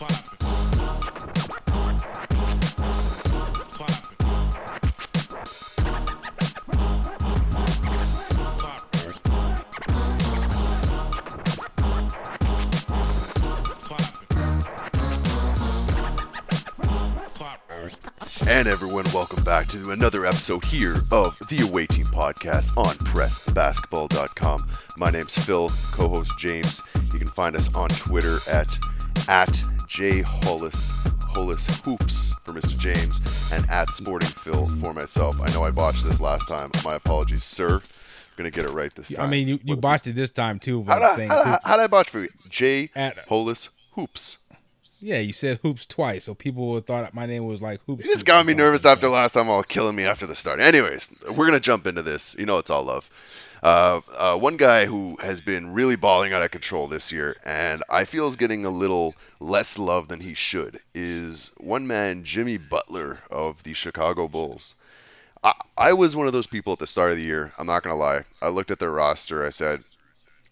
And everyone, welcome back to another episode here of the Away Team Podcast on PressBasketball.com. My name's Phil, co-host James. You can find us on Twitter at at jholas Holas Holas Hoops for Mr. James and at Sporting Phil for myself. I know I botched this last time. My apologies, sir. I'm gonna get it right this time. I mean, you, you What- botched it this time too. How'd By I, saying how'd I- hoops. how'd I botch for you? J At- Holas Hoops. yeah, you said hoops twice, so people would thought my name was like hoops. You just Hoops got me nervous something. after last time, all killing me after the start. Anyways, we're gonna jump into this. You know, it's all love. Uh, uh, one guy who has been really balling out of control this year, and I feel is getting a little less love than he should, is one man, Jimmy Butler of the Chicago Bulls. I, I was one of those people at the start of the year. I'm not gonna lie. I looked at their roster. I said,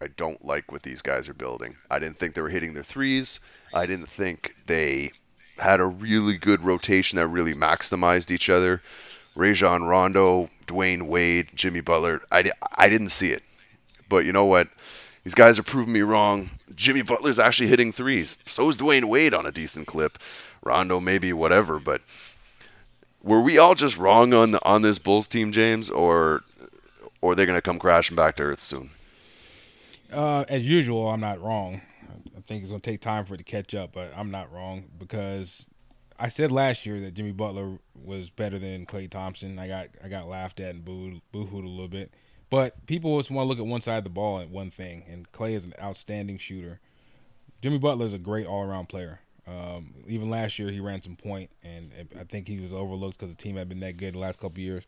I don't like what these guys are building. I didn't think they were hitting their threes. I didn't think they had a really good rotation that really maximized each other. Rajon Rondo, Dwyane Wade, Jimmy Butler. I, I didn't see it. But you know what? These guys are proving me wrong. Jimmy Butler's actually hitting threes. So is Dwyane Wade on a decent clip. Rondo maybe whatever, but were we all just wrong on the, on this Bulls team, James, or or are they gonna come crashing back to earth soon? Uh, as usual, I'm not wrong. I think it's gonna take time for it to catch up, but I'm not wrong because I said last year that Jimmy Butler was better than Klay Thompson. I got I got laughed at and booed boohooed a little bit, but people just want to look at one side of the ball at one thing. And Klay is an outstanding shooter. Jimmy Butler is a great all around player. Um, even last year, he ran some point, and I think he was overlooked because the team had been that good the last couple years.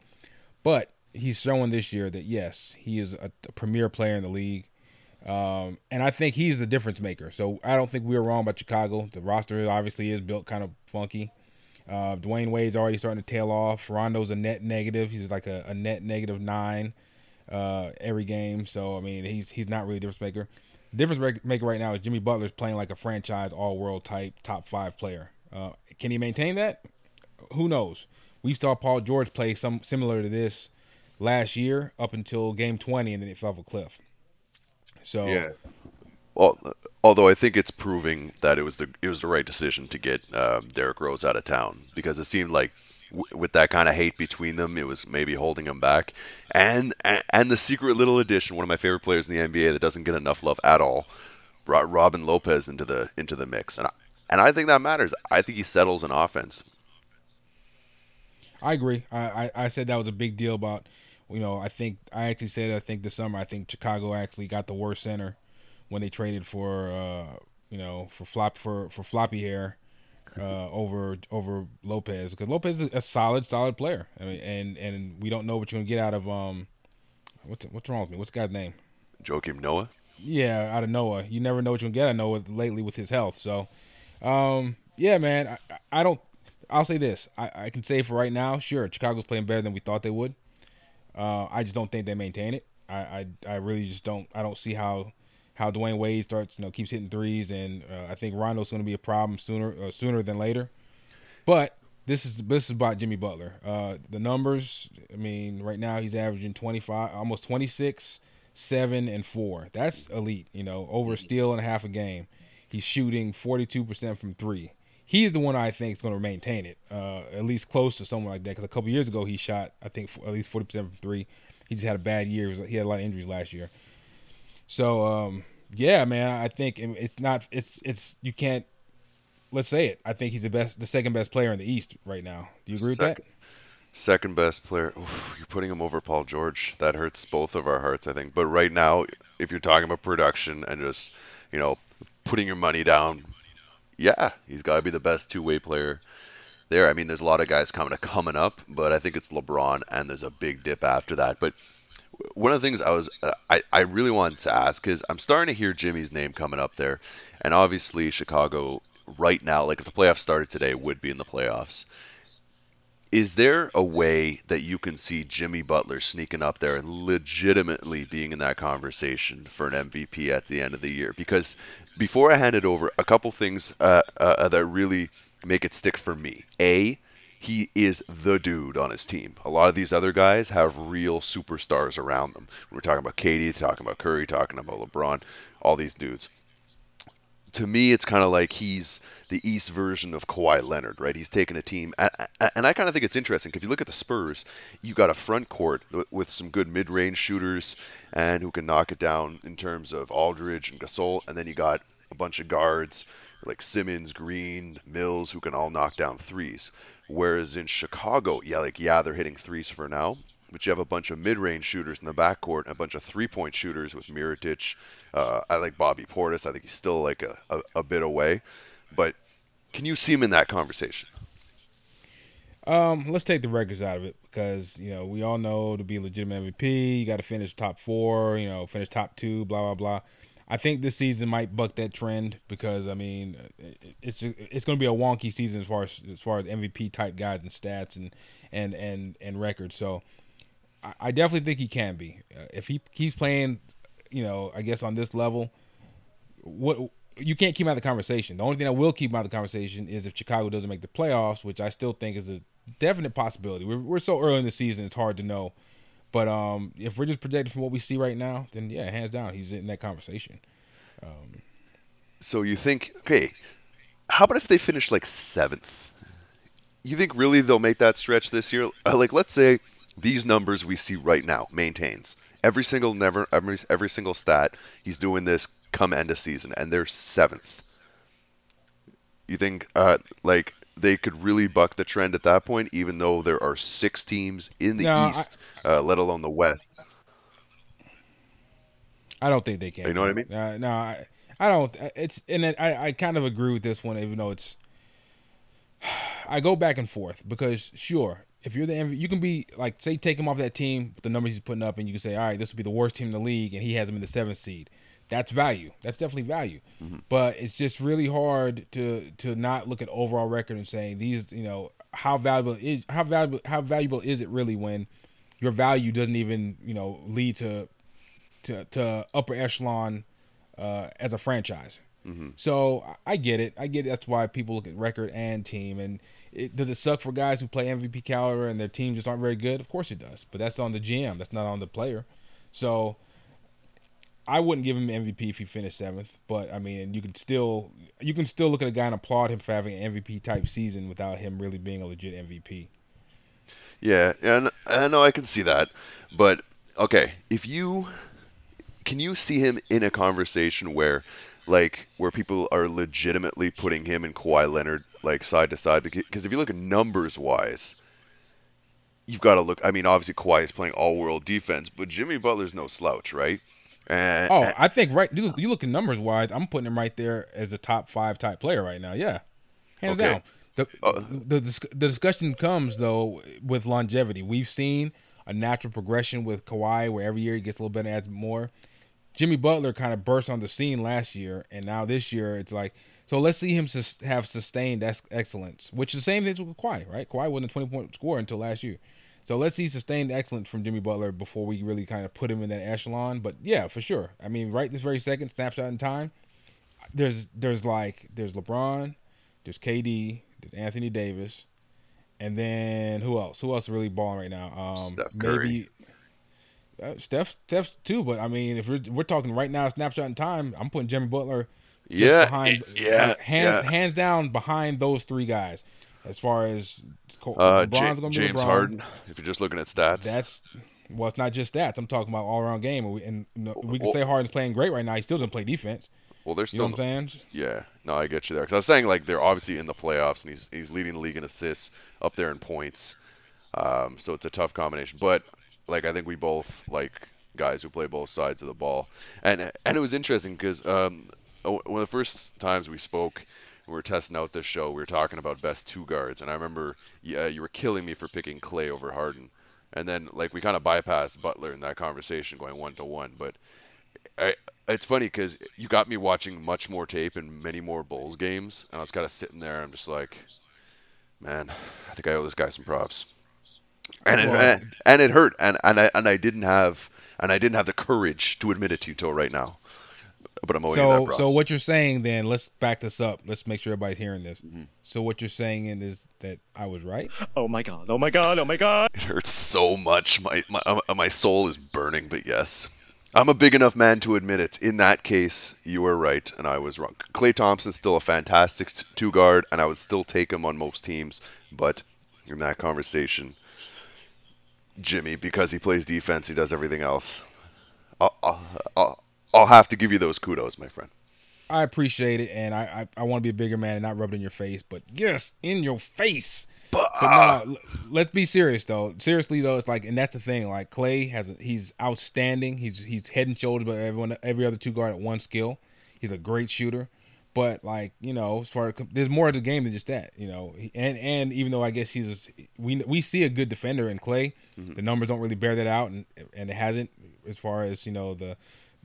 But he's showing this year that yes, he is a, a premier player in the league. Um, and I think he's the difference maker. So I don't think we were wrong about Chicago. The roster obviously is built kind of funky. Uh, Dwyane Wade's already starting to tail off. Rondo's a net negative. He's like a, a net negative nine uh, every game. So I mean, he's he's not really a difference maker. The difference maker right now is Jimmy Butler's playing like a franchise all world type top five player. Uh, can he maintain that? Who knows? We saw Paul George play some similar to this last year up until game 20, and then it fell off a cliff. So Well, although I think it's proving that it was the it was the right decision to get um, Derrick Rose out of town because it seemed like w- with that kind of hate between them, it was maybe holding him back. And and, and the secret little addition, one of my favorite players in the NBA that doesn't get enough love at all, brought Robin Lopez into the into the mix, and I, and I think that matters. I think he settles an offense. I agree. I, I, I said that was a big deal about, you know, I think I actually said I think this summer I think Chicago actually got the worst center when they traded for uh, you know for flop for for floppy hair uh, over over Lopez because Lopez is a solid solid player. I mean, and and we don't know what you're gonna get out of um what's what's wrong with me? What's the guy's name? Joakim Noah. Yeah, out of Noah. You never know what you're gonna get I know Noah lately with his health. So, um, yeah, man, I, I don't. I'll say this. I, I can say for right now, sure, Chicago's playing better than we thought they would. Uh, I just don't think they maintain it. I, I, I really just don't. I don't see how how Dwyane Wade starts, you know, keeps hitting threes, and uh, I think Rondo's going to be a problem sooner uh, sooner than later. But this is this is about Jimmy Butler. Uh, the numbers. I mean, right now he's averaging 25, almost 26, seven and four. That's elite. You know, over a steal and a half a game. He's shooting 42 percent from three. He's the one I think is going to maintain it, uh, at least close to someone like that. Because a couple years ago he shot, I think, at least 40 percent from three. He just had a bad year. He, had a lot of injuries last year. So um, yeah, man, I think it's not. It's it's you can't. Let's say it. I think he's the best, the second best player in the East right now. Do you agree with that? Second best player. Oof, you're putting him over Paul George. That hurts both of our hearts, I think. But right now, if you're talking about production and just, you know, putting your money down, yeah, he's got to be the best two-way player there. I mean, there's a lot of guys coming coming up, but I think it's LeBron, and there's a big dip after that. But one of the things I was uh, I, I really wanted to ask is I'm starting to hear Jimmy's name coming up there, and obviously Chicago right now, like if the playoffs started today, would be in the playoffs. Is there a way that you can see Jimmy Butler sneaking up there and legitimately being in that conversation for an MVP at the end of the year? Because before I hand it over, a couple things uh, uh, that really make it stick for me. A, he is the dude on his team. A lot of these other guys have real superstars around them. We're talking about KD, talking about Curry, talking about LeBron, all these dudes to me, it's kind of like he's the East version of Kawhi Leonard, right? He's taken a team, and I kind of think it's interesting if you look at the Spurs, you got a front court with some good mid-range shooters and who can knock it down in terms of Aldridge and Gasol, and then you got a bunch of guards like Simmons, Green, Mills, who can all knock down threes. Whereas in Chicago, yeah, like yeah, they're hitting threes for now, but you have a bunch of mid-range shooters in the backcourt and a bunch of three-point shooters with Mirotic. Uh, I like Bobby Portis. I think he's still like a, a, a, bit away, but can you see him in that conversation? Um, let's take the records out of it because you know we all know to be legitimate MVP, you got to finish top four. You know, finish top two. Blah blah blah. I think this season might buck that trend because I mean it's it's going to be a wonky season as far as as far as MVP type guys and stats and and and and records. So I definitely think he can be. Uh, if he keeps playing, you know, I guess on this level, what you can't keep out of the conversation. The only thing that will keep out of the conversation is if Chicago doesn't make the playoffs, which I still think is a definite possibility. We're, we're so early in the season; it's hard to know. But um, if we're just projecting from what we see right now, then yeah, hands down, he's in that conversation. Um, so you think, okay, how about if they finish like seventh? You think really they'll make that stretch this year? Uh, like, let's say these numbers we see right now maintains. Every single never every, every single stat he's doing this come end of season and they're seventh. You think uh, like they could really buck the trend at that point even though there are six teams in the no, east I, uh, let alone the west? I don't think they can. You know what i mean? Uh, no I, I don't it's and it, I, I kind of agree with this one even though it's I go back and forth because sure if you're the MVP, you can be like, say, take him off that team, the numbers he's putting up, and you can say, all right, this would be the worst team in the league, and he has him in the seventh seed. That's value. That's definitely value. Mm-hmm. But it's just really hard to to not look at overall record and saying these, you know, how valuable is how valuable how valuable is it really when your value doesn't even you know lead to to to upper echelon uh, as a franchise. Mm-hmm. So I get it. I get it. That's why people look at record and team and it, does it suck for guys who play MVP caliber and their teams just aren't very good? Of course it does, but that's on the GM. That's not on the player. So I wouldn't give him MVP if he finished seventh, but I mean, you can still you can still look at a guy and applaud him for having an MVP type season without him really being a legit MVP. Yeah, and I know I can see that, but okay, if you can you see him in a conversation where like where people are legitimately putting him and Kawhi Leonard like side to side because if you look at numbers wise, you've got to look. I mean, obviously Kawhi is playing all world defense, but Jimmy Butler's no slouch, right? And, oh, I think right. You, you look at numbers wise, I'm putting him right there as a top five type player right now. Yeah, hands okay. down. The, uh, the the discussion comes though with longevity. We've seen a natural progression with Kawhi, where every year he gets a little bit, adds more. Jimmy Butler kind of burst on the scene last year, and now this year it's like so. Let's see him sus- have sustained excellence, which is the same thing with Kawhi, right? Kawhi wasn't a twenty point scorer until last year, so let's see sustained excellence from Jimmy Butler before we really kind of put him in that echelon. But yeah, for sure. I mean, right this very second, snapshot in time, there's there's like there's LeBron, there's KD, there's Anthony Davis, and then who else? Who else is really balling right now? Um, Steph Curry. Maybe uh, Steph, Steph too. But I mean, if we're, we're talking right now, snapshot in time, I'm putting Jimmy Butler. Yeah, behind, yeah, like, hand, yeah, hands down behind those three guys. As far as uh, going to be James Harden. If you're just looking at stats, that's well, it's not just stats. I'm talking about all around game, and we, and, you know, we can well, say Harden's playing great right now. He still doesn't play defense. Well, they're still. You know what I'm saying? Yeah, no, I get you there. Because I was saying like they're obviously in the playoffs, and he's he's leading the league in assists, up there in points. Um, so it's a tough combination. But like I think we both like guys who play both sides of the ball. And and it was interesting because um, Oh, one of the first times we spoke, we were testing out this show. We were talking about best two guards, and I remember yeah, you were killing me for picking Klay over Harden. And then like we kind of bypassed Butler in that conversation, going one to one. But I, it's funny because you got me watching much more tape and many more Bulls games, and I was kind of sitting there. I'm just like, man, I think I owe this guy some props. And it, and, and it hurt, and and I and I didn't have and I didn't have the courage to admit it to you till right now. But I'm owing you that, So, so what you're saying then? Let's back this up. Let's make sure everybody's hearing this. Mm-hmm. So, what you're saying is that I was right. Oh my god, oh my god, oh my god. It hurts so much. My my uh, my soul is burning. But yes, I'm a big enough man to admit it. In that case, you were right, and I was wrong. Klay Thompson's still a fantastic two guard, and I would still take him on most teams. But in that conversation, Jimmy, because he plays defense, he does everything else. I'll, I'll, I'll, I'll have to give you those kudos, my friend. I appreciate it, and I I, I want to be a bigger man and not rub it in your face. But yes, in your face. But, But no, let's be serious though. Seriously though, it's like, and that's the thing. Like Klay has, a, he's outstanding. He's he's head and shoulders above everyone, every other two guard at one skill. He's a great shooter, but like you know, as far as there's more to the game than just that. You know, and and even though I guess he's a, we we see a good defender in Klay, mm-hmm. the numbers don't really bear that out, and and it hasn't as far as you know the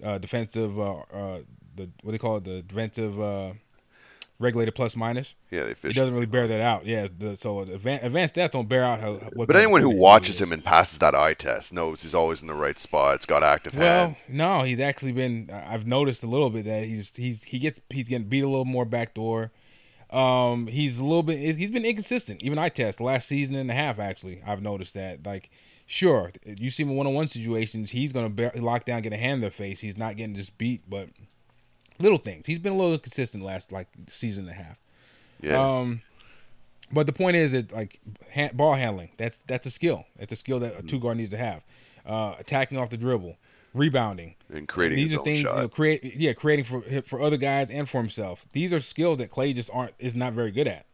uh, defensive uh, uh, the what they call it the defensive uh, regulated plus minus. yeah, they It doesn't really bear that out. Yeah, the, so advanced, advanced stats don't bear out how. What But anyone who watches him and passes that eye test knows he's always in the right spot. It's got active well, hand. no, he's actually been. I've noticed a little bit that he's he's he gets he's getting beat a little more backdoor. Um, he's a little bit. He's been inconsistent. Even eye test last season and a half. Actually, I've noticed that. Like, sure, you see him in one on one situations, he's gonna bear, lock down, get a hand in their face. He's not getting just beat, but little things. He's been a little inconsistent last like season and a half. Yeah. Um, but the point is that like ha- ball handling, that's that's a skill. It's a skill that a two guard needs to have. Uh, attacking off the dribble, rebounding. and creating These are things shot. you know, create. Yeah, creating for for other guys and for himself. These are skills that Klay just aren't is not very good at.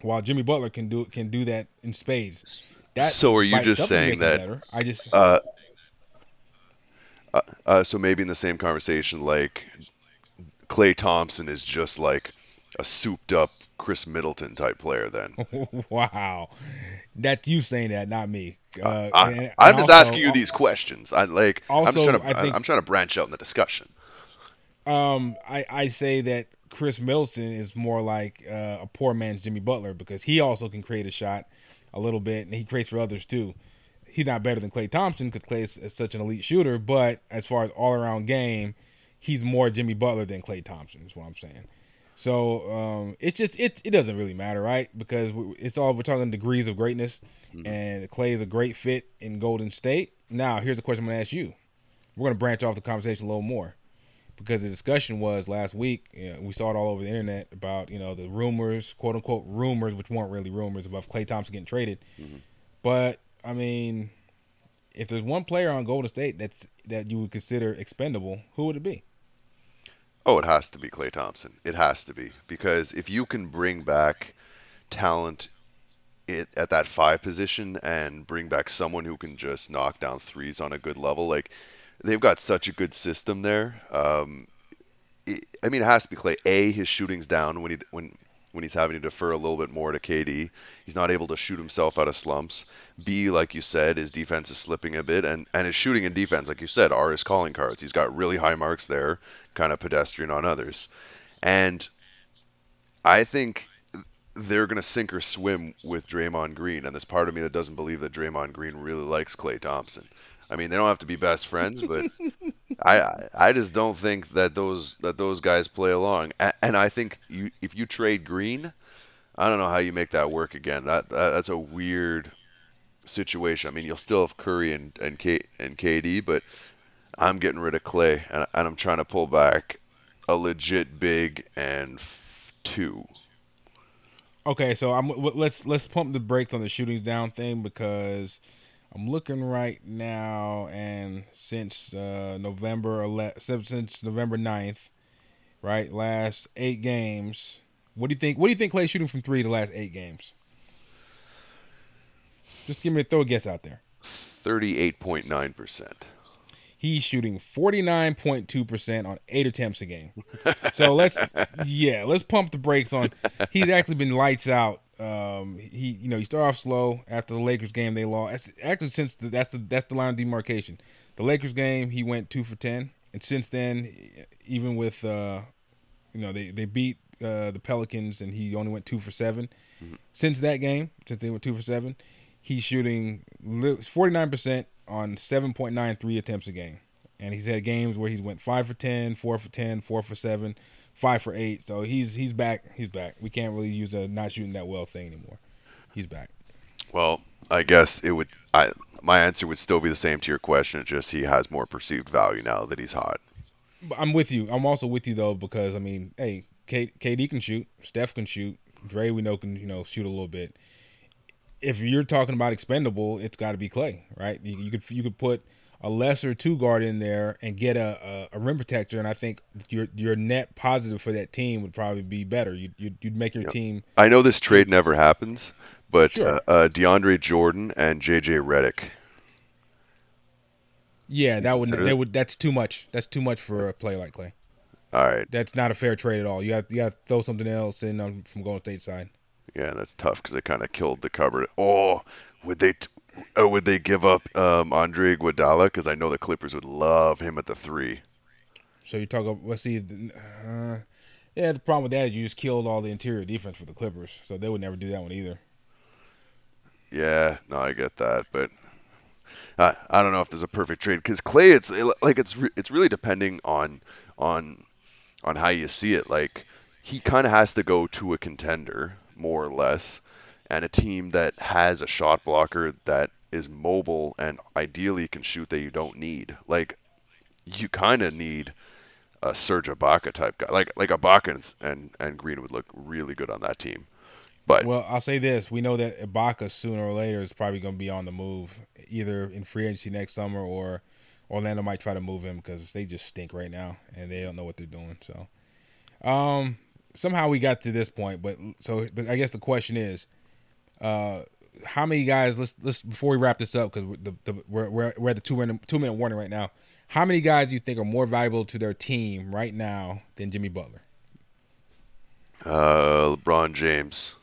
While Jimmy Butler can do can do that in spades. That So are you just saying that-. I just Uh, uh, uh, so maybe in the same conversation, like Klay Thompson is just like a souped up Khris Middleton type player. Then wow, that's you saying that, not me. Uh, I, and just also- asking you these questions. I like. I'm just Also, trying to. I I'm trying to branch out in the discussion. Um, I, I say that Khris Middleton is more like uh, a poor man's Jimmy Butler because he also can create a shot a little bit, and he creates for others too. He's not better than Klay Thompson because Klay is, is such an elite shooter, but as far as all around game, he's more Jimmy Butler than Klay Thompson. Is what I'm saying. So um, it's just it it doesn't really matter, right? Because it's all we're talking degrees of greatness, and Klay is a great fit in Golden State. Now, here's a question I'm gonna ask you. We're gonna branch off the conversation a little more because the discussion was last week. You know, we saw it all over the internet about you know the rumors, quote unquote rumors, which weren't really rumors about Klay Thompson getting traded. Mm-hmm. But I mean, if there's one player on Golden State that's that you would consider expendable, who would it be? Oh, it has to be Klay Thompson. It has to be because if you can bring back talent it, at that five position and bring back someone who can just knock down threes on a good level, like they've got such a good system there. Um, it, I mean, it has to be Klay. A, his shooting's down when he when when he's having to defer a little bit more to KD. He's not able to shoot himself out of slumps. B, like you said, his defense is slipping a bit, and and his shooting and defense, like you said, are his calling cards. He's got really high marks there, kind of pedestrian on others, and I think they're gonna sink or swim with Draymond Green, and there's part of me that doesn't believe that Draymond Green really likes Klay Thompson. I mean, they don't have to be best friends, but I I- I just don't think that those that those guys play along. And I think you if you trade Green, I don't know how you make that work again. That, that that's a weird situation. I mean, you'll still have Curry and and K, and KD, but I'm getting rid of Klay, and, and I'm trying to pull back a legit big and f- two. Okay, so I'm let's let's pump the brakes on the shootings down thing because I'm looking right now, and since uh, November 11, since November 9th, right, last eight games. What do you think? What do you think Klay's shooting from three the last eight games? Just give me a throw a guess out there. Thirty-eight point nine percent. He's shooting 49.2% on eight attempts a game. So let's, yeah, let's pump the brakes on. He's actually been lights out. Um, he, you know, he started off slow after the Lakers game. They lost. Actually, since the, that's the that's the line of demarcation. The Lakers game, he went two for ten, and since then, even with, uh, you know, they they beat uh, the Pelicans, and he only went two for 7 Since that game, since they went two for seven, he's shooting forty nine percent on seven point nine three attempts a game, and he's had games where he's went five for 10, 4 for 10, 4 for seven, five for eight. So he's he's back. He's back. We can't really use a not shooting that well thing anymore. He's back. Well, I guess it would. I my answer would still be the same to your question. It's just he has more perceived value now that he's hot. I'm with you. I'm also with you though because I mean, hey, K- KD can shoot, Steph can shoot, Dre we know can you know shoot a little bit. If you're talking about expendable, it's got to be Klay, right? You, you could you could put a lesser two guard in there and get a, a, a, rim protector, and I think your your net positive for that team would probably be better. You'd you'd, you'd make your team. I know this trade never happens, but sure. uh, uh, DeAndre Jordan and JJ Redick. Yeah, that would they would that's too much. That's too much for a play like Klay. All right, that's not a fair trade at all. You got you got to throw something else in um, from Golden State side. Yeah, that's tough because they kind of killed the cupboard. Oh, would they? T- oh, would they give up um, Andre Iguodala? Because I know the Clippers would love him at the three. So you talk about let's see. Uh, yeah, the problem with that is you just killed all the interior defense for the Clippers, so they would never do that one either. Yeah, no, I get that, but I, I don't know if there's a perfect trade because Klay, it's like it's re, it's really depending on on on how you see it. Like he kind of has to go to a contender more or less, and a team that has a shot blocker that is mobile and ideally can shoot that you don't need. Like you kind of need a Serge Ibaka type guy. Like like Ibaka and, and Green would look really good on that team. But well, I'll say this: we know that Ibaka sooner or later is probably going to be on the move, either in free agency next summer or Orlando might try to move him because they just stink right now and they don't know what they're doing. So, um, somehow we got to this point. But so I guess the question is, uh, how many guys? Let's let's before we wrap this up because the, the we're, we're we're at the two minute two minute warning right now. How many guys do you think are more valuable to their team right now than Jimmy Butler? Uh, LeBron James.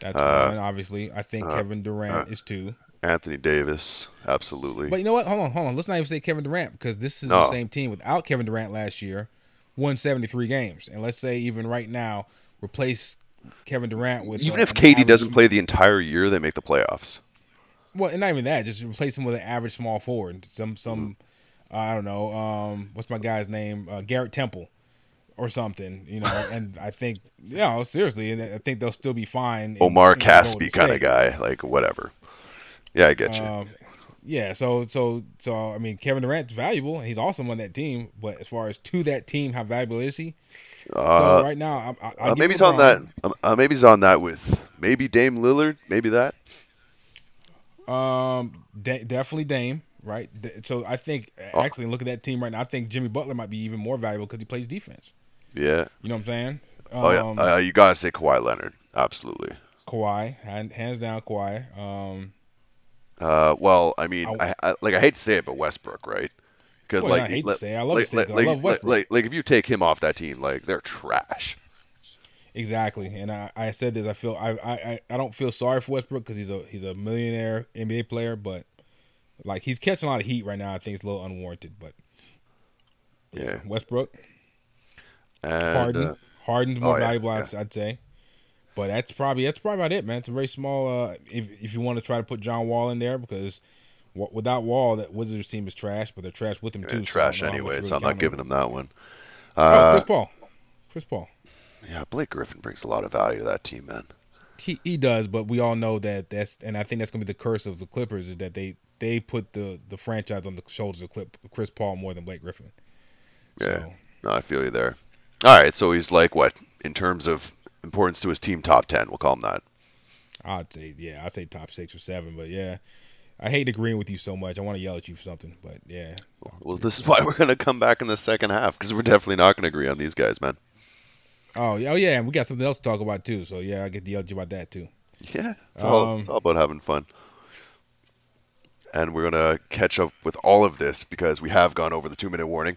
That's uh, one, obviously. I think uh, Kevin Durant uh, is two. Anthony Davis, absolutely. But you know what? Hold on, hold on. Let's not even say Kevin Durant because this is no. the same team without Kevin Durant last year, won 73 games. And let's say even right now, replace Kevin Durant with even if KD doesn't play the entire year, they make the playoffs. Well, and not even that. Just replace him with an average small forward. Some some mm-hmm. I don't know. Um, what's my guy's name? Uh, Garrett Temple or something, you know. and I think, yeah, seriously, and I think they'll still be fine. Omar Casspi kind of guy, like whatever. Yeah, I get you. Um, yeah, so so so I mean, Kevin Durant's valuable. And he's awesome on that team, but as far as to that team, how valuable is he? Uh, so right now, I, I, uh, maybe he's on that. Um, uh, maybe he's on that with maybe Dame Lillard. Maybe that. Um, de- definitely Dame right? So I think oh. actually, look at that team right now. I think Jimmy Butler might be even more valuable because he plays defense. Yeah. You know what I'm saying? Oh yeah. Um, uh, you gotta say Kawhi Leonard. Absolutely. Kawhi, hands down, Kawhi. Um, uh, well, I mean, I, I, like I hate to say it, but Westbrook, right? Because like, I hate to say, it. I love like, to say like, I love Westbrook. Like, like, if you take him off that team, like they're trash. Exactly, and I, I said this. I feel I, I, I don't feel sorry for Westbrook because he's a he's a millionaire NBA player, but like he's catching a lot of heat right now. I think it's a little unwarranted, but yeah, Westbrook. And, Harden. Uh, Harden's more oh, yeah, valuable, yeah. I'd say. But that's probably that's probably about it, man. It's a very small. Uh, if if you want to try to put John Wall in there, because without Wall, that Wizards team is trash, but they're trash with him too. Trash so anyway, really so I'm not giving them that one. Uh, oh, Chris Paul. Chris Paul. Yeah, Blake Griffin brings a lot of value to that team, man. He he does, but we all know that that's and I think that's gonna be the curse of the Clippers is that they they put the the franchise on the shoulders of Chris Paul more than Blake Griffin. Yeah, so. no, I feel you there. All right, so he's like what in terms of importance to his team, top ten. We'll call him that. I'd say yeah, I'd say top six or seven, but yeah. I hate agreeing with you so much. I want to yell at you for something, but yeah. Well, this is why we're gonna come back in the second half because we're definitely not gonna agree on these guys, man. Oh yeah, oh yeah, and we got something else to talk about too. So yeah, I get to yell at you about that too. Yeah, it's all, um, all about having fun. And we're gonna catch up with all of this because we have gone over the two minute warning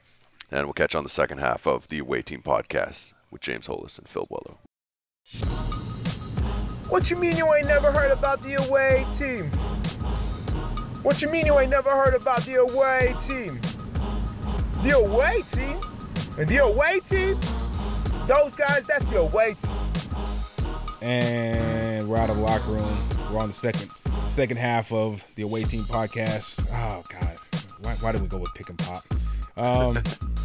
and we'll catch on the second half of the Away Team podcast with James Holas and Phil Boileau. What you mean you ain't never heard about the Away Team? What you mean you ain't never heard about the Away Team? The Away Team? And the Away Team? Those guys, that's the away team. And we're out of the locker room. We're on the second second half of the away team podcast. Oh God, why, why did we go with pick and pop? Um,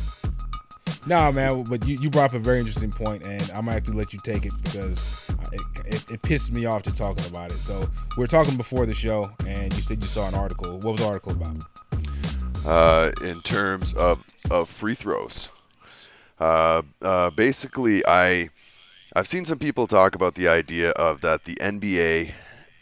nah, man, but you, you brought up a very interesting point, and I'm gonna have to let you take it because it, it, it pisses me off to talking about it. So we were talking before the show, and you said you saw an article. What was the article about? uh, in terms of, of free throws. Uh, uh, basically, I I've seen some people talk about the idea of that the NBA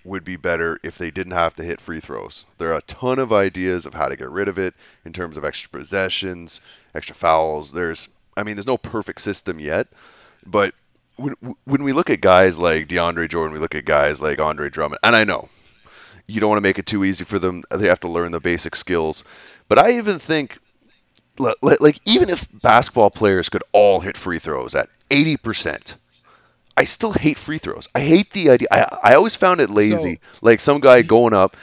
would be better if they didn't have to hit free throws. There are a ton of ideas of how to get rid of it in terms of extra possessions, extra fouls. There's I mean, there's no perfect system yet, but when when we look at guys like DeAndre Jordan, we look at guys like Andre Drummond, and I know you don't want to make it too easy for them. They have to learn the basic skills. But I even think, like, even if basketball players could all hit free throws at 80%, I still hate free throws. I hate the idea. I, I always found it lazy. So, like some guy going up,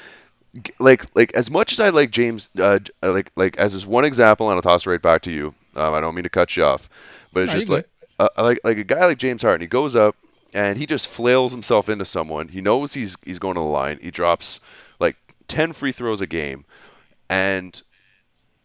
like like as much as I like James, uh, like like as this one example, and I'll toss it right back to you. Um, I don't mean to cut you off, but it's no, just like uh, like like a guy like James Harden. He goes up and he just flails himself into someone. He knows he's he's going to the line. He drops like 10 free throws a game, and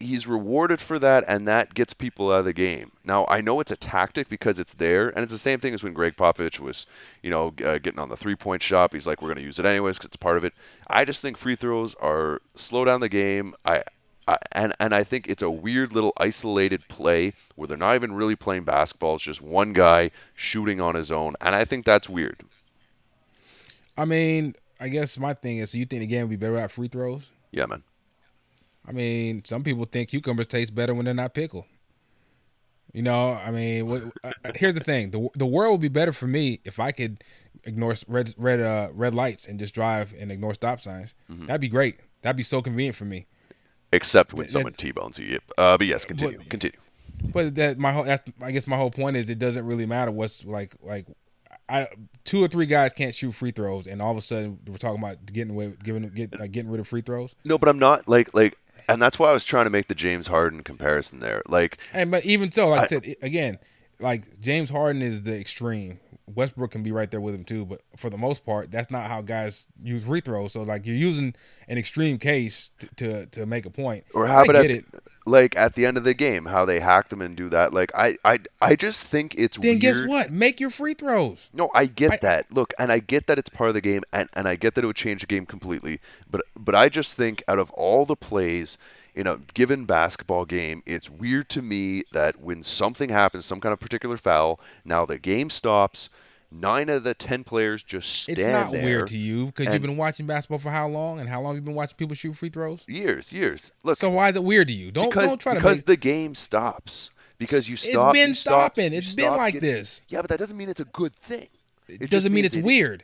he's rewarded for that, and that gets people out of the game. Now I know it's a tactic because it's there, and it's the same thing as when Gregg Popovich was, you know, uh, getting on the three-point shot. He's like, we're going to use it anyways because it's part of it. I just think free throws are slow down the game. I and and I think it's a weird little isolated play where they're not even really playing basketball. It's just one guy shooting on his own, and I think that's weird. I mean, I guess my thing is, so you think the game would be better at free throws? Yeah, man. I mean, some people think cucumbers taste better when they're not pickled. You know, I mean, what, uh, here's the thing: the the world would be better for me if I could ignore red red uh, red lights and just drive and ignore stop signs. Mm-hmm. That'd be great. That'd be so convenient for me except when that, someone t-bones you. Uh, but yes, continue. But, continue. But that my whole that's, I guess my whole point is it doesn't really matter what's like like I two or three guys can't shoot free throws, and all of a sudden we're talking about getting away, giving get like getting rid of free throws. No, but I'm not like like, and that's why I was trying to make the James Harden comparison there. Like, and but even so, like I, I said again, like James Harden is the extreme. Westbrook can be right there with him too, but for the most part, that's not how guys use free throws. So like you're using an extreme case to to, to make a point. Or how about at, it. Like at the end of the game, how they hack them and do that? Like I I I just think it's then weird. guess what? Make your free throws. No, I get I, that. Look, and I get that it's part of the game, and and I get that it would change the game completely. But but I just think out of all the plays in a given basketball game, it's weird to me that when something happens, some kind of particular foul, now the game stops. Nine of the ten players just stand It's not there, weird to you because you've been watching basketball for how long, and how long you've been watching people shoot free throws? Years, years. Look. So why is it weird to you? Don't because, don't try to because make... the game stops because you stop. It's been stopping. Stop, it's been like getting... this. Yeah, but that doesn't mean it's a good thing. It, it doesn't mean it's it weird.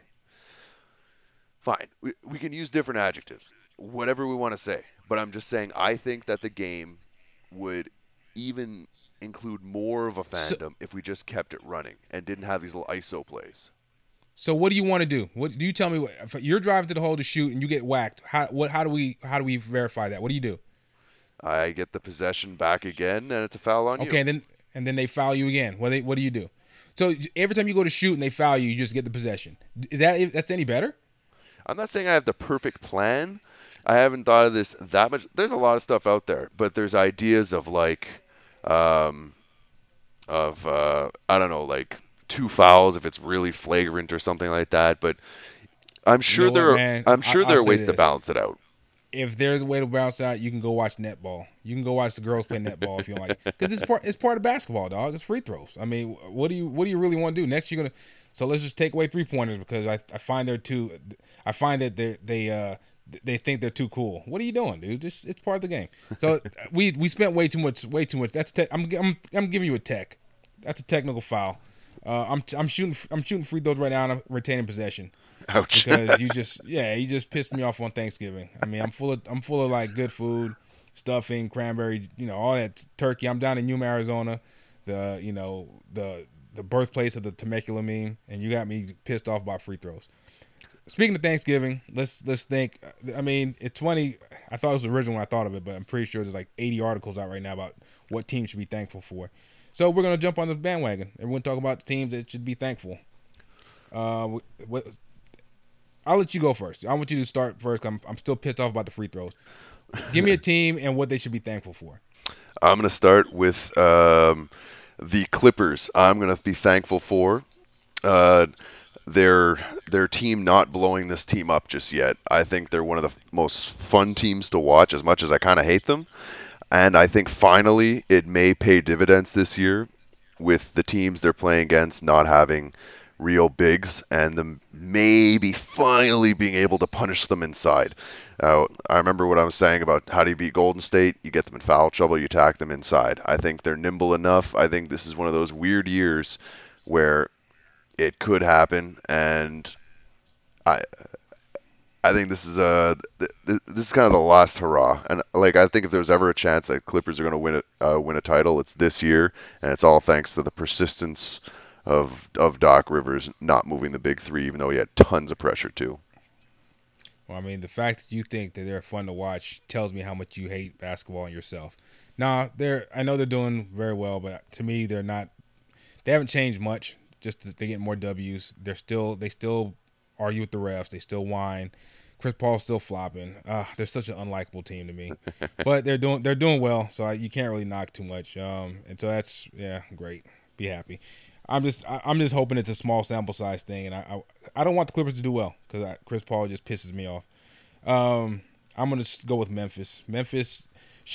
Fine, we, we can use different adjectives, whatever we want to say. But I'm just saying, I think that the game would even include more of a fandom so, if we just kept it running and didn't have these little ISO plays. So what do you want to do? What do you tell me? What, if you're driving to the hole to shoot and you get whacked, how what how do we how do we verify that? What do you do? I get the possession back again, and it's a foul on okay, you. Okay, and then and then they foul you again. What they, what do you do? So every time you go to shoot and they foul you, you just get the possession. Is that that's any better? I'm not saying I have the perfect plan, I haven't thought of this that much. There's a lot of stuff out there, but there's ideas of like, um, of uh, I don't know, like two fouls if it's really flagrant or something like that. But I'm sure you know there, what, are, I'm sure I, there are ways to balance it out. If there's a way to balance out, you can go watch netball. You can go watch the girls play netball if you like, because it's part it's part of basketball, dog. It's free throws. I mean, what do you what do you really want to do next? You're gonna so let's just take away three pointers because I, I find they're too I find that they they uh they think they're too cool. What are you doing, dude? Just it's part of the game. So we we spent way too much, way too much. That's te- I'm I'm I'm giving you a tech. That's a technical foul. Uh, I'm I'm shooting I'm shooting free throws right now and I'm retaining possession. Ouch. Because you just yeah you just pissed me off on Thanksgiving. I mean I'm full of I'm full of like good food, stuffing, cranberry, you know all that turkey. I'm down in Yuma, Arizona, the you know the the birthplace of the Temecula meme, and you got me pissed off by free throws. Speaking of Thanksgiving, let's let's think. I mean, it's funny. I thought it was original when I thought of it, but I'm pretty sure there's like 80 articles out right now about what teams should be thankful for. So we're gonna jump on the bandwagon and we're talk about the teams that should be thankful. Uh, what, I'll let you go first. I want you to start first. I'm I'm still pissed off about the free throws. Give me a team and what they should be thankful for. I'm going to start with um, the Clippers. I'm going to be thankful for uh, their their team not blowing this team up just yet. I think they're one of the most fun teams to watch, as much as I kind of hate them. And I think finally it may pay dividends this year with the teams they're playing against not having real bigs and them maybe finally being able to punish them inside. Uh, I remember what I was saying about how do you beat Golden State? You get them in foul trouble, you attack them inside. I think they're nimble enough. I think this is one of those weird years where it could happen, and I. I think this is a this is kind of the last hurrah, and like I think if there's ever a chance that Clippers are going to win it, uh, win a title, it's this year, and it's all thanks to the persistence of of Doc Rivers not moving the big three, even though he had tons of pressure too. Well, I mean, the fact that you think that they're fun to watch tells me how much you hate basketball and yourself. Nah, they're I know they're doing very well, but to me, they're not. They haven't changed much. Just they get more W's. They're still they still argue with the refs. They still whine. Chris Paul's still flopping. Uh, they're such an unlikable team to me, but they're doing they're doing well, so I, you can't really knock too much. Um, and so that's yeah, great. Be happy. I'm just I, I'm just hoping it's a small sample size thing, and I I, I don't want the Clippers to do well because Chris Paul just pisses me off. Um, I'm gonna go with Memphis. Memphis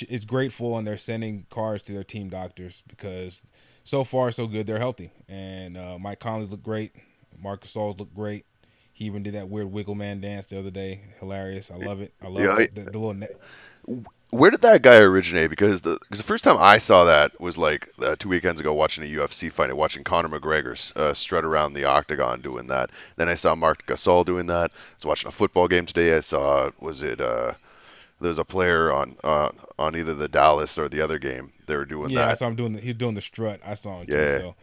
is grateful, and they're sending cards to their team doctors because so far so good. They're healthy, and uh, Mike Conley's look great. Marc Gasol's look great. He even did that weird wiggle man dance the other day. Hilarious. I love it. I love Yeah, the, the, the little. Ne- Where did that guy originate? Because the, cause the first time I saw that was like uh, two weekends ago watching a UFC fight, watching Conor McGregor uh, strut around the octagon doing that. Then I saw Marc Gasol doing that. I was watching a football game today. I saw, was it, uh, there's a player on uh, on either the Dallas or the other game. They were doing that. yeah, I that. saw him doing the, he was doing the strut. I saw him too. So,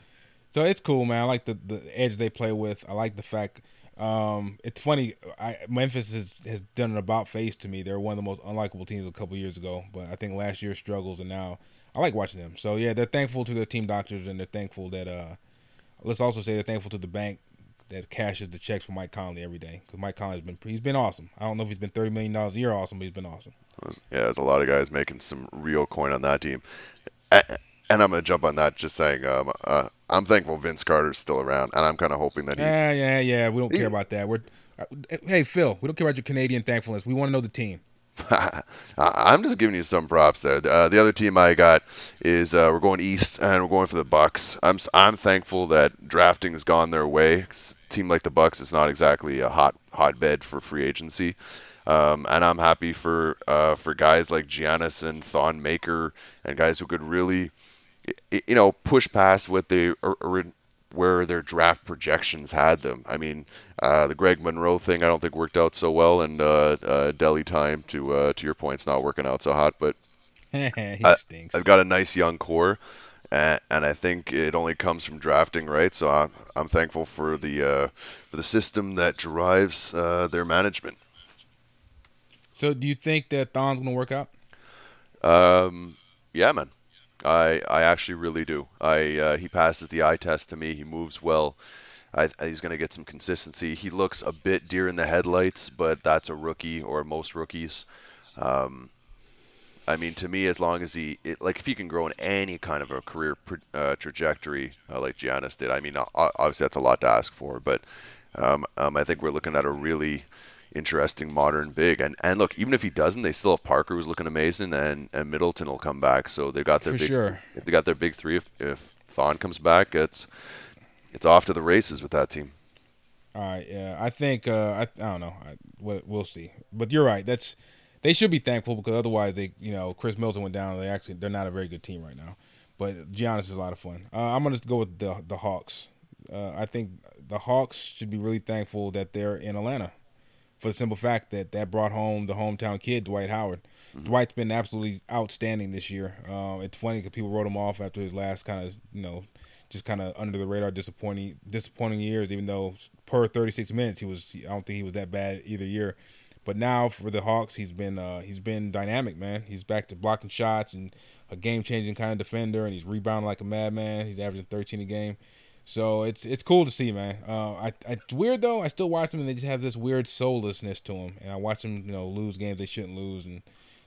so it's cool, man. I like the the edge they play with. I like the fact. Um, it's funny. I, Memphis has, has done an about face to me. They're one of the most unlikable teams a couple years ago, but I think last year's struggles and now I like watching them. So yeah, they're thankful to their team doctors and they're thankful that. Uh, let's also say they're thankful to the bank that cashes the checks for Mike Conley every day because Mike Conley's been he's been awesome. I don't know if he's been thirty million dollars a year awesome, but he's been awesome. Yeah, there's a lot of guys making some real coin on that team. And I'm going to jump on that just saying um, uh, I'm thankful Vince Carter's still around, and I'm kind of hoping that he. Yeah, yeah, yeah. We don't care about that. We're uh, hey Phil, we don't care about your Canadian thankfulness. We want to know the team. I- I'm just giving you some props there. Uh, the other team I got is uh, we're going east and we're going for the Bucks. I'm I'm thankful that drafting has gone their way. Team like the Bucks is not exactly a hot hotbed for free agency, um, and I'm happy for uh, for guys like Giannis and Thon Maker and guys who could really, you know, push past what they or, or where their draft projections had them. I mean, uh, the Greg Monroe thing I don't think worked out so well, and uh, uh, Delhi time to uh, to your point, it's not working out so hot. But he I- stinks. I've got a nice young core, and, and I think it only comes from drafting right. So I'm, I'm thankful for the uh, for the system that drives uh, their management. so, do you think that Thon's gonna work out? Um, yeah, man. I I actually really do. I uh, he passes the eye test to me. He moves well. I, he's going to get some consistency. He looks a bit deer in the headlights, but that's a rookie or most rookies. Um, I mean, to me, as long as he it, like if he can grow in any kind of a career uh, trajectory uh, like Giannis did, I mean, obviously that's a lot to ask for, but um, um, I think we're looking at a really interesting modern big. And and look, even if he doesn't, they still have Parker who's looking amazing, and, and Middleton will come back. So they've got their For big sure. they got their big three. If, if Thon comes back, it's it's off to the races with that team. All right, yeah, I think uh, I, I don't know. I, we'll see, but you're right. That's they should be thankful because otherwise they, you know, Khris Middleton went down. They actually they're not a very good team right now. But Giannis is a lot of fun. Uh, I'm gonna go with the the Hawks. Uh, I think the Hawks should be really thankful that they're in Atlanta, for the simple fact that that brought home the hometown kid Dwight Howard. Dwight's been absolutely outstanding this year. Um, it's funny because people wrote him off after his last kind of you know just kind of under the radar disappointing disappointing years even though per 36 minutes he was I don't think he was that bad either year but now for the Hawks he's been uh, he's been dynamic man he's back to blocking shots and a game changing kind of defender, and he's rebounding like a madman. He's averaging 13 a game. So it's it's cool to see, man. Uh, I, I it's weird though. I still watch them, and they just have this weird soullessness to them. And I watch them, you know, lose games they shouldn't lose, and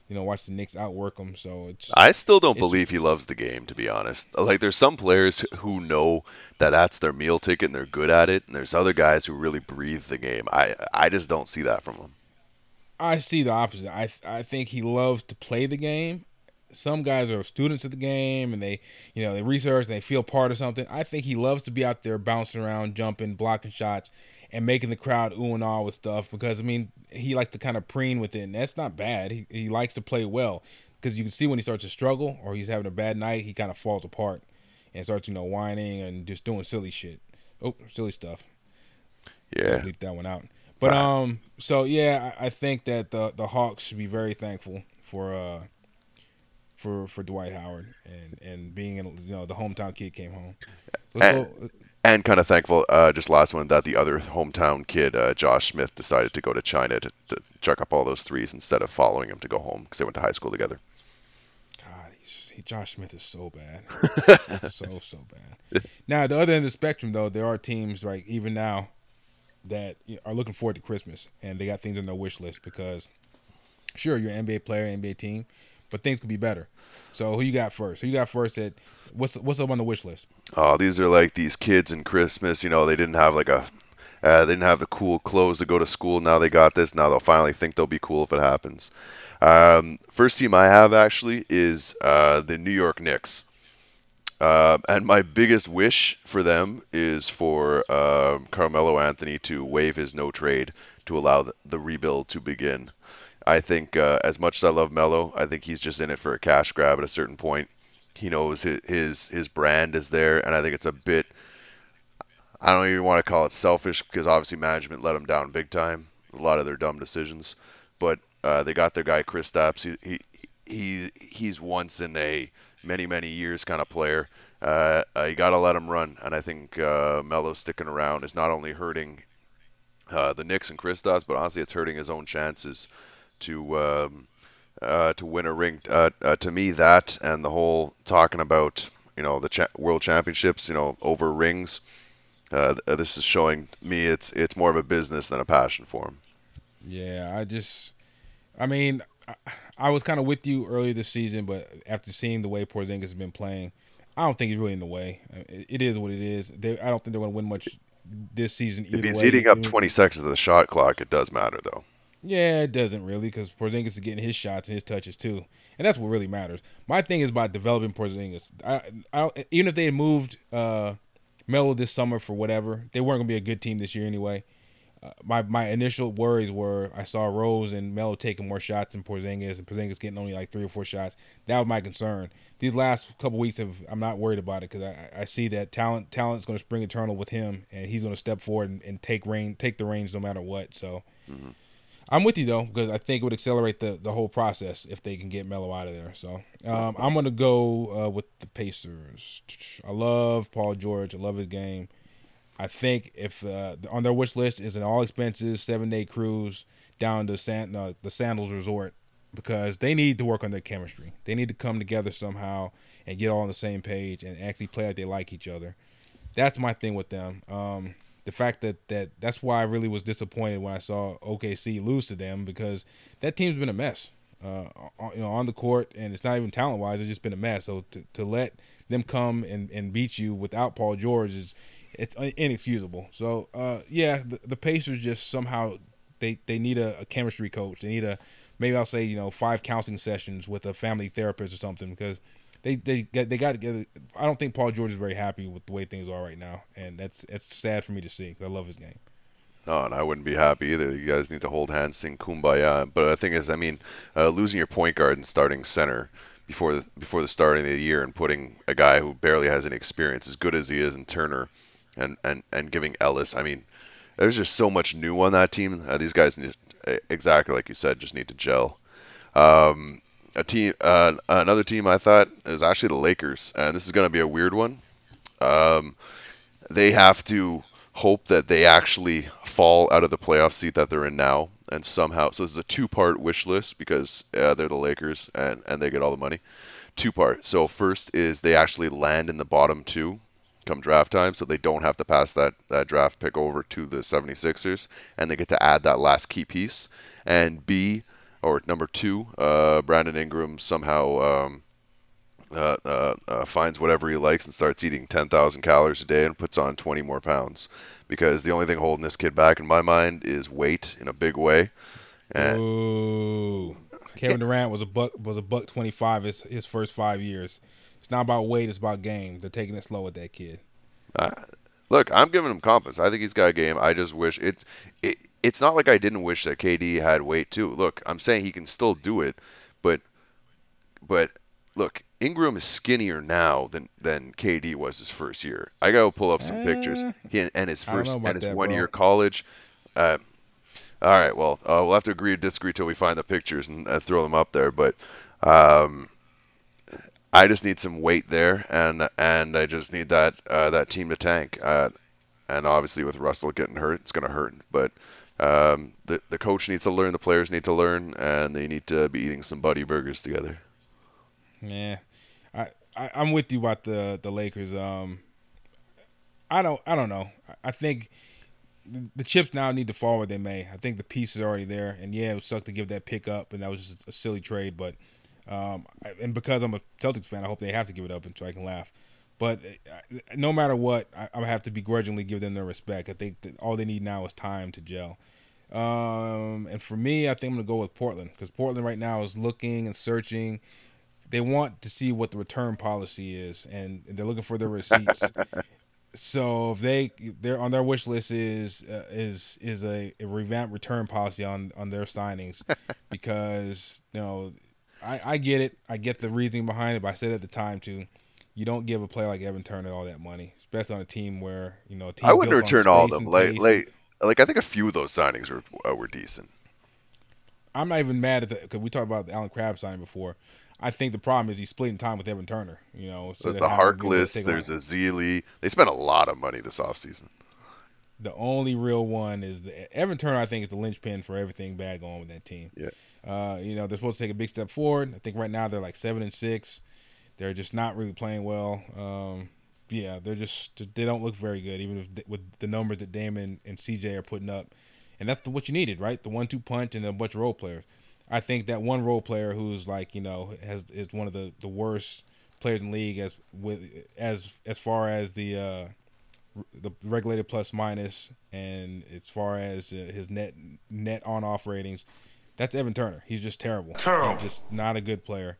you know, watch the Knicks outwork them. So it's I still don't believe he loves the game, to be honest. Like, there's some players who know that that's their meal ticket and they're good at it, and there's other guys who really breathe the game. I I just don't see that from him. I see the opposite. I I think he loves to play the game. Some guys are students of the game and they, you know, they research and they feel part of something. I think he loves to be out there bouncing around, jumping, blocking shots, and making the crowd ooh and ah with stuff. Because I mean, he likes to kind of preen with it, and that's not bad. He he likes to play well because you can see when he starts to struggle or he's having a bad night, he kind of falls apart and starts, you know, whining and just doing silly shit. Oh, silly stuff. Yeah. Bleep that one out. But um, so yeah, I, I think that the the Hawks should be very thankful for uh for for Dwight Howard and and being in you know the hometown kid came home. Let's And- go. And kind of thankful, uh, just last one, that the other hometown kid, uh, Josh Smith, decided to go to China to, to chuck up all those threes instead of following him to go home because they went to high school together. God, Josh Smith is so bad, so so bad. Now the other end of the spectrum, though, there are teams like even now that are looking forward to Christmas and they got things on their wish list because sure you're an NBA player, NBA team, but things could be better. So who you got first? Who you got first? That what's what's up on the wish list? Oh, these are like these kids in Christmas. You know, they didn't have like a, uh, they didn't have the cool clothes to go to school. Now they got this. Now they'll finally think they'll be cool if it happens. Um, first team I have actually is uh, the New York Knicks. Uh, and my biggest wish for them is for uh, Carmelo Anthony to waive his no trade to allow the, rebuild to begin. I think, uh, as much as I love Melo, I think he's just in it for a cash grab at a certain point. He knows his his, his brand is there, and I think it's a bit. I don't even want to call it selfish because obviously management let him down big time. A lot of their dumb decisions, but uh, they got their guy Kristaps. He, he he he's once in a many many years kind of player. Uh, you got to let him run, and I think uh, Melo sticking around is not only hurting uh, the Knicks and Kristaps, but honestly, it's hurting his own chances to um, uh, to win a ring. Uh, uh, to me, that and the whole talking about you know the cha- world championships, you know, over rings. Uh, this is showing me it's it's more of a business than a passion for him. Yeah, I just, I mean, I, I was kind of with you earlier this season, but after seeing the way Porzingis has been playing, I don't think he's really in the way. It, it is what it is. They, I don't think they're going to win much this season either If he's way. eating up 20 seconds of the shot clock, it does matter though. Yeah, it doesn't really because Porzingis is getting his shots and his touches too, and that's what really matters. My thing is about developing Porzingis. I, I, even if they had moved uh, Melo this summer for whatever, they weren't gonna be a good team this year anyway. Uh, my my initial worries were I saw Rose and Melo taking more shots than Porzingis, and Porzingis getting only like three or four shots. That was my concern. These last couple weeks have I'm not worried about it because I, I see that talent talent's going to spring eternal with him, and he's going to step forward and, and take reign take the reins no matter what. So. I'm with you though because I think it would accelerate the, the whole process if they can get Melo out of there. So um, I'm gonna go uh, with the Pacers. I love Paul George. I love his game. I think if uh, on their wish list is an all expenses seven day cruise down to San, uh, the Sandals Resort because they need to work on their chemistry. They need to come together somehow and get all on the same page and actually play like they like each other. That's my thing with them. Um, the fact that, that that's why I really was disappointed when I saw OKC lose to them because that team's been a mess. Uh, on, you know, on the court, and it's not even talent wise; it's just been a mess. So to, to let them come and, and beat you without Paul George is it's inexcusable. So uh, yeah, the, the Pacers just somehow they they need a, a chemistry coach. They need a maybe I'll say you know five counseling sessions with a family therapist or something because they they they got to get. I don't think Paul George is very happy with the way things are right now, and that's it's sad for me to see because I love his game. No, and I wouldn't be happy either. You guys need to hold hands, sing "Kumbaya." But the thing is, I mean, uh, losing your point guard and starting center before the before the start of the year and putting a guy who barely has any experience, as good as he is in Turner, and and and giving Ellis. I mean, there's just so much new on that team. Uh, these guys need exactly like you said, just need to gel. Um, a team, uh, another team I thought is actually the Lakers, and this is going to be a weird one. Um, they have to hope that they actually fall out of the playoff seat that they're in now, and somehow. So this is a two-part wish list because uh, they're the Lakers and and they get all the money. two parts. So first is they actually land in the bottom two come draft time, so they don't have to pass that, that draft pick over to the 76ers, and they get to add that last key piece. And B, or number two, uh, Brandon Ingram somehow um, uh, uh, uh, finds whatever he likes and starts eating 10,000 calories a day and puts on 20 more pounds. Because the only thing holding this kid back, in my mind, is weight in a big way. And Ooh. Kevin Durant was a buck was a buck twenty five his his first five years. It's not about weight, it's about game. They're taking it slow with that kid. Uh, look, I'm giving him confidence. I think he's got a game. I just wish it's it, it's not like I didn't wish that KD had weight too. Look, I'm saying he can still do it, but but look, Ingram is skinnier now than than KD was his first year. I gotta pull up some pictures. Eh, He, and his first and his that, one bro. year college. Uh, all right, well, uh, we'll have to agree to disagree till we find the pictures and uh, throw them up there. But um, I just need some weight there, and and I just need that uh, that team to tank. Uh, and obviously, with Russell getting hurt, it's going to hurt. But um, the the coach needs to learn, the players need to learn, and they need to be eating some buddy burgers together. Yeah, I, I I'm with you about the the Lakers. Um, I don't I don't know. I- think the, chips now need to fall where they may. I think the piece is already there, and yeah, it would suck to give that pick up, and that was just a silly trade. But um, I- and because I'm a Celtics fan, I hope they have to give it up until I can laugh. But uh, no matter what, I, I have to begrudgingly give them their respect. I think that all they need now is time to gel. Um, and for me, I think I'm gonna go with Portland because Portland right now is looking and searching. They want to see what the return policy is, and they're looking for their receipts. so if they they're on their wish list is uh, is is a, a revamped return policy on on their signings because you know I, I get it I get the reasoning behind it but I said at the time too you don't give a player like Evan Turner all that money especially on a team where you know a team I wouldn't return all of them. Late, Like, pace like, I think a few of those signings were uh, were decent. I'm not even mad at that because we talked about the Allen Crabbe signing before. I think the problem is he's splitting time with Evan Turner. You know, of the having him be able to Harkless, there's Ezeli. They spent a lot of money this offseason. The only real one is the Evan Turner. I think is the linchpin for everything bad going with that team. Yeah. Uh, you know, they're supposed to take a big step forward. I think right now they're like seven and six. They're just not really playing well. Um, yeah, they're just they don't look very good, even if, with the numbers that Damian and CJ are putting up. And that's what you needed, right? The one-two punch and a bunch of role players. I think that one role player who's like you know has is one of the, the worst players in the league as with as as far as the uh, the regulated plus minus and as far as uh, his net net on off ratings, that's Evan Turner. He's just terrible. Terrible. He's just not a good player.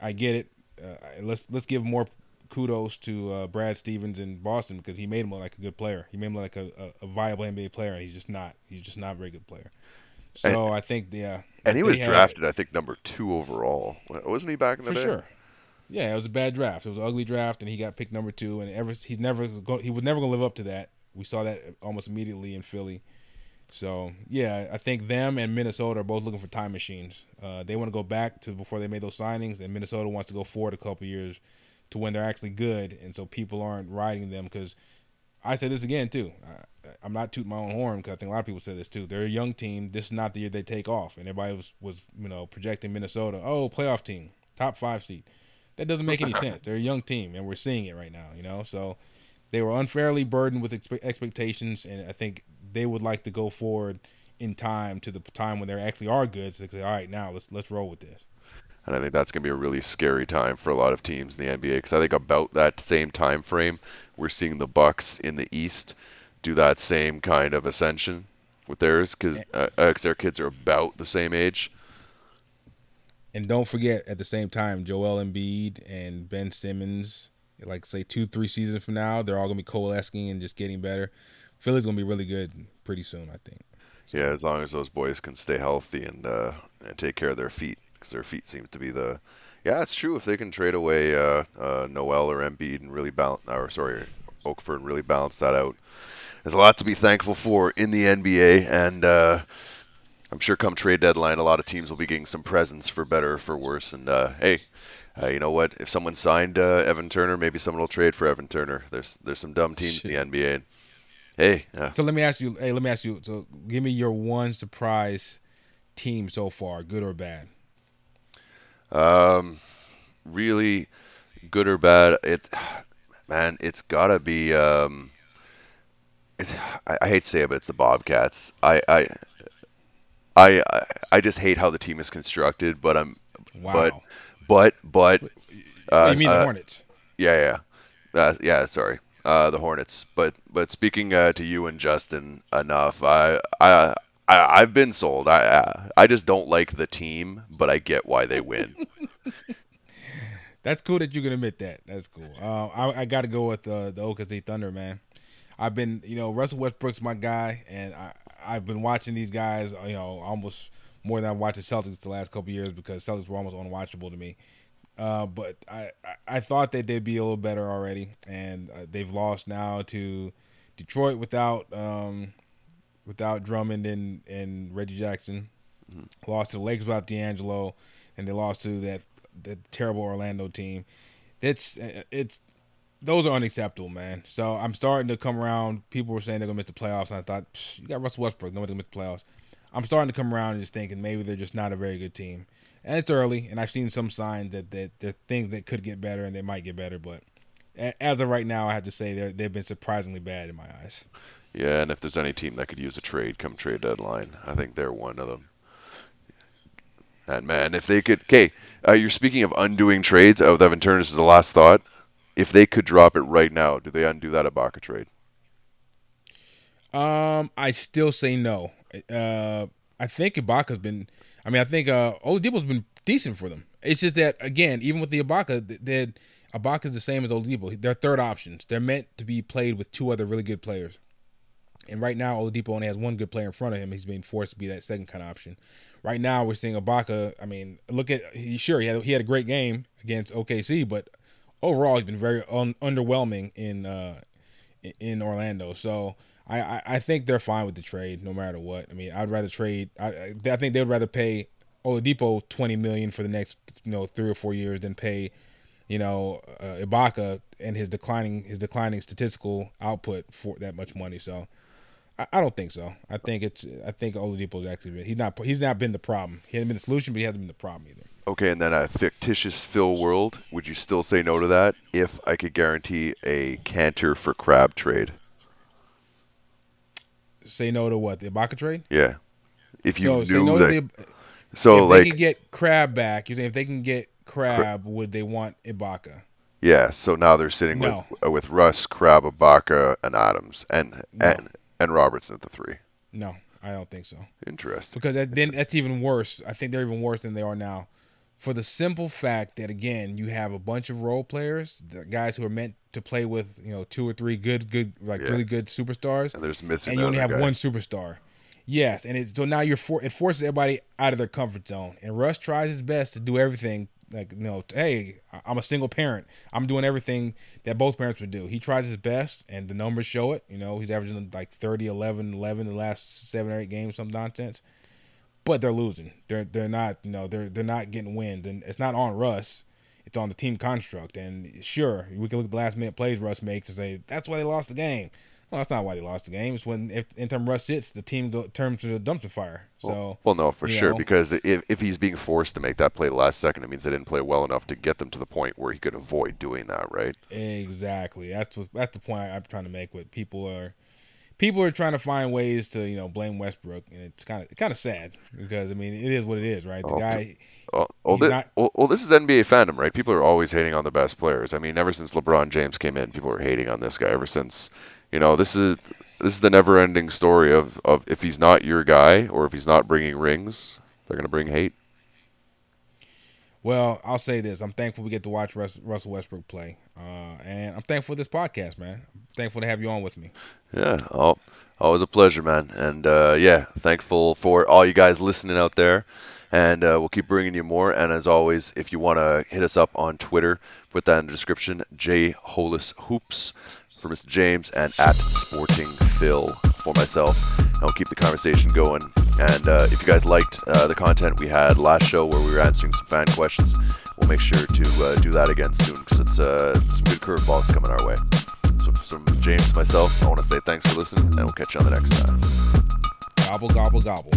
I get it. Uh, let's let's give more kudos to uh, Brad Stevens in Boston because he made him look like a good player. He made him look like a, a, a viable NBA player. And he's just not. He's just not a very good player. So I think yeah, And he was they had- drafted, I think, number two overall. Wasn't he back in the for day? sure. Yeah, it was a bad draft. It was an ugly draft, and he got picked number two. And ever he's never go, he was never to live up to that. We saw that almost immediately in Philly. So yeah, I think them and Minnesota are both looking for time machines. Uh, they want to go back to before they made those signings, and Minnesota wants to go forward a couple years to when they're actually good, and so people aren't riding them. Because I said this again too. I, I'm not tooting my own horn because I think a lot of people say this too. They're a young team. This is not the year they take off, and everybody was was you know projecting Minnesota. Oh, playoff team, top five seed. That doesn't make any sense. They're a young team, and we're seeing it right now. You know, so they were unfairly burdened with expe- expectations, and I think they would like to go forward in time to the time when they actually are good. So say, all right, now let's let's roll with this. And I think that's going to be a really scary time for a lot of teams in the NBA because I think about that same time frame, we're seeing the Bucks in the East do that same kind of ascension with theirs because uh, uh 'cause their kids are about the same age. And don't forget, at the same time, Joel Embiid and Ben Simmons, like say two, three seasons from now, they're all gonna be coalescing and just getting better. Philly's gonna be really good pretty soon, I think. Yeah, as long as those boys can stay healthy and uh, and take care of their feet because their feet seems to be the yeah, it's true. If they can trade away uh, uh, Noel or Embiid and really balance, or sorry, Okafor really balance that out, there's a lot to be thankful for in the NBA. And uh, I'm sure come trade deadline, a lot of teams will be getting some presents for better or for worse. And uh, hey, uh, you know what? If someone signed uh, Evan Turner, maybe someone will trade for Evan Turner. There's there's some dumb teams in the NBA. Hey, uh, So let me ask you, hey, let me ask you. So give me your one surprise team so far, good or bad. Um, really good or bad, it man, it's gotta be. Um, it's, I, I hate to say it, but it's the Bobcats. I, I, I, I- just hate how the team is constructed. But I'm, Wow. but, but, but. Uh, you mean uh, the Hornets? Yeah, yeah, uh, yeah. Sorry, uh, the Hornets. But but speaking uh, to you and Justin enough, I I. I, I've been sold. I, I I just don't like the team, but I get why they win. That's cool that you can admit that. That's cool. Uh, I, I got to go with uh, the OKC Thunder, man. I've been, you know, Russell Westbrook's my guy, and I, I've been watching these guys, you know, almost more than I've watched the Celtics the last couple years because Celtics were almost unwatchable to me. Uh, but I, I, thought that they'd be a little better already, and uh, they've lost now to Detroit without um, without Drummond and, and Reggie Jackson. Lost to the Lakers without D'Angelo, and they lost to that the terrible Orlando team. It's it's those are unacceptable, man. So I'm starting to come around. People were saying they're gonna miss the playoffs, and I thought you got Russell Westbrook, nobody's gonna miss the playoffs. I'm starting to come around and just thinking maybe they're just not a very good team. And it's early, and I've seen some signs that that there are things that could get better and they might get better. But as of right now, I have to say they they've been surprisingly bad in my eyes. Yeah, and if there's any team that could use a trade come trade deadline, I think they're one of them. And man, if they could, okay, uh, you're speaking of undoing trades. Oh, Turner, this is the last thought. If they could drop it right now, do they undo that Ibaka trade? Um, I still say no. Uh, I think Ibaka's been. I mean, I think uh, Oladipo's been decent for them. It's just that again, even with the Ibaka, th- that Ibaka's the same as Oladipo. They're third options. They're meant to be played with two other really good players. And right now, Oladipo only has one good player in front of him. He's being forced to be that second kind of option. Right now, we're seeing Ibaka. I mean, look at he sure he had he had a great game against OKC, but overall he's been very un- underwhelming in uh, in Orlando. So I, I, think they're fine with the trade no matter what. I mean, I'd rather trade. I, I think they would rather pay Oladipo twenty million for the next you know three or four years than pay you know uh, Ibaka and his declining his declining statistical output for that much money. So. I, I don't think so. I think it's. I think Oladipo's actually been. He's not. He's not been the problem. He hasn't been the solution, but he hasn't been the problem either. Okay, and then a fictitious Phil world, would you still say no to that if I could guarantee a Kanter for Crabbe trade? Say no to what the Ibaka trade. Yeah, if you so knew say no that. to the. so if like they can get Crabbe back, you saying if they can get Crabbe, would they want Ibaka? yeah, so now they're sitting No. with uh, with Russ, Crabbe, Ibaka, and Adams, and No. and and Roberson at the three. No, I don't think so. Interesting. Because that, then that's even worse. I think they're even worse than they are now. For the simple fact that again, you have a bunch of role players, the guys who are meant to play with, you know, two or three good, good, like Yeah. really good superstars, And there's missing. and you only have guy. one superstar. Yes, and it's so now you're for, it forces everybody out of their comfort zone. And Russ tries his best to do everything like you know, hey, I'm a single parent. I'm doing everything that both parents would do. He tries his best, and the numbers show it. You know, he's averaging like 30, 11, 11 the last seven or eight games, some nonsense. But they're losing. They're they're not. You know, they're they're not getting wins, and it's not on Russ. It's on the team construct. And sure, we can look at the last minute plays Russ makes and say that's why they lost the game. Well, that's not why they lost the game. It's when if anytime Russ sits, the team go, turns to the dumpster fire. So Well, no, for sure, know. because if, if he's being forced to make that play last second, it means they didn't play well enough to get them to the point where he could avoid doing that, right? Exactly. That's what that's the point I'm trying to make. With people are people are trying to find ways to you know blame Westbrook, and it's kind of kind of sad because I mean it is what it is, right? The Oh, guy, Well, well, oh, He's oh, not- well, well, this is NBA fandom, right? People are always hating on the best players. I mean, ever since LeBron James came in, people are hating on this guy. Ever since, you know, this is this is the never-ending story of, of if he's not your guy or if he's not bringing rings, they're gonna bring hate. Well, I'll say this: I'm thankful we get to watch Russ, Russell Westbrook play, uh, and I'm thankful for this podcast, man. I'm thankful to have you on with me. Yeah, al- always a pleasure, man. And uh, yeah, thankful for all you guys listening out there. And uh, we'll keep bringing you more. And as always, if you want to hit us up on Twitter, put that in the description. J Holas Hoops for Mr. James and at Sporting Phil for myself. We'll keep the conversation going. And uh, if you guys liked uh, the content we had last show where we were answering some fan questions, we'll make sure to uh, do that again soon because it's uh, some good curveballs coming our way. So from James myself, I want to say thanks for listening, and we'll catch you on the next time. Gobble gobble gobble.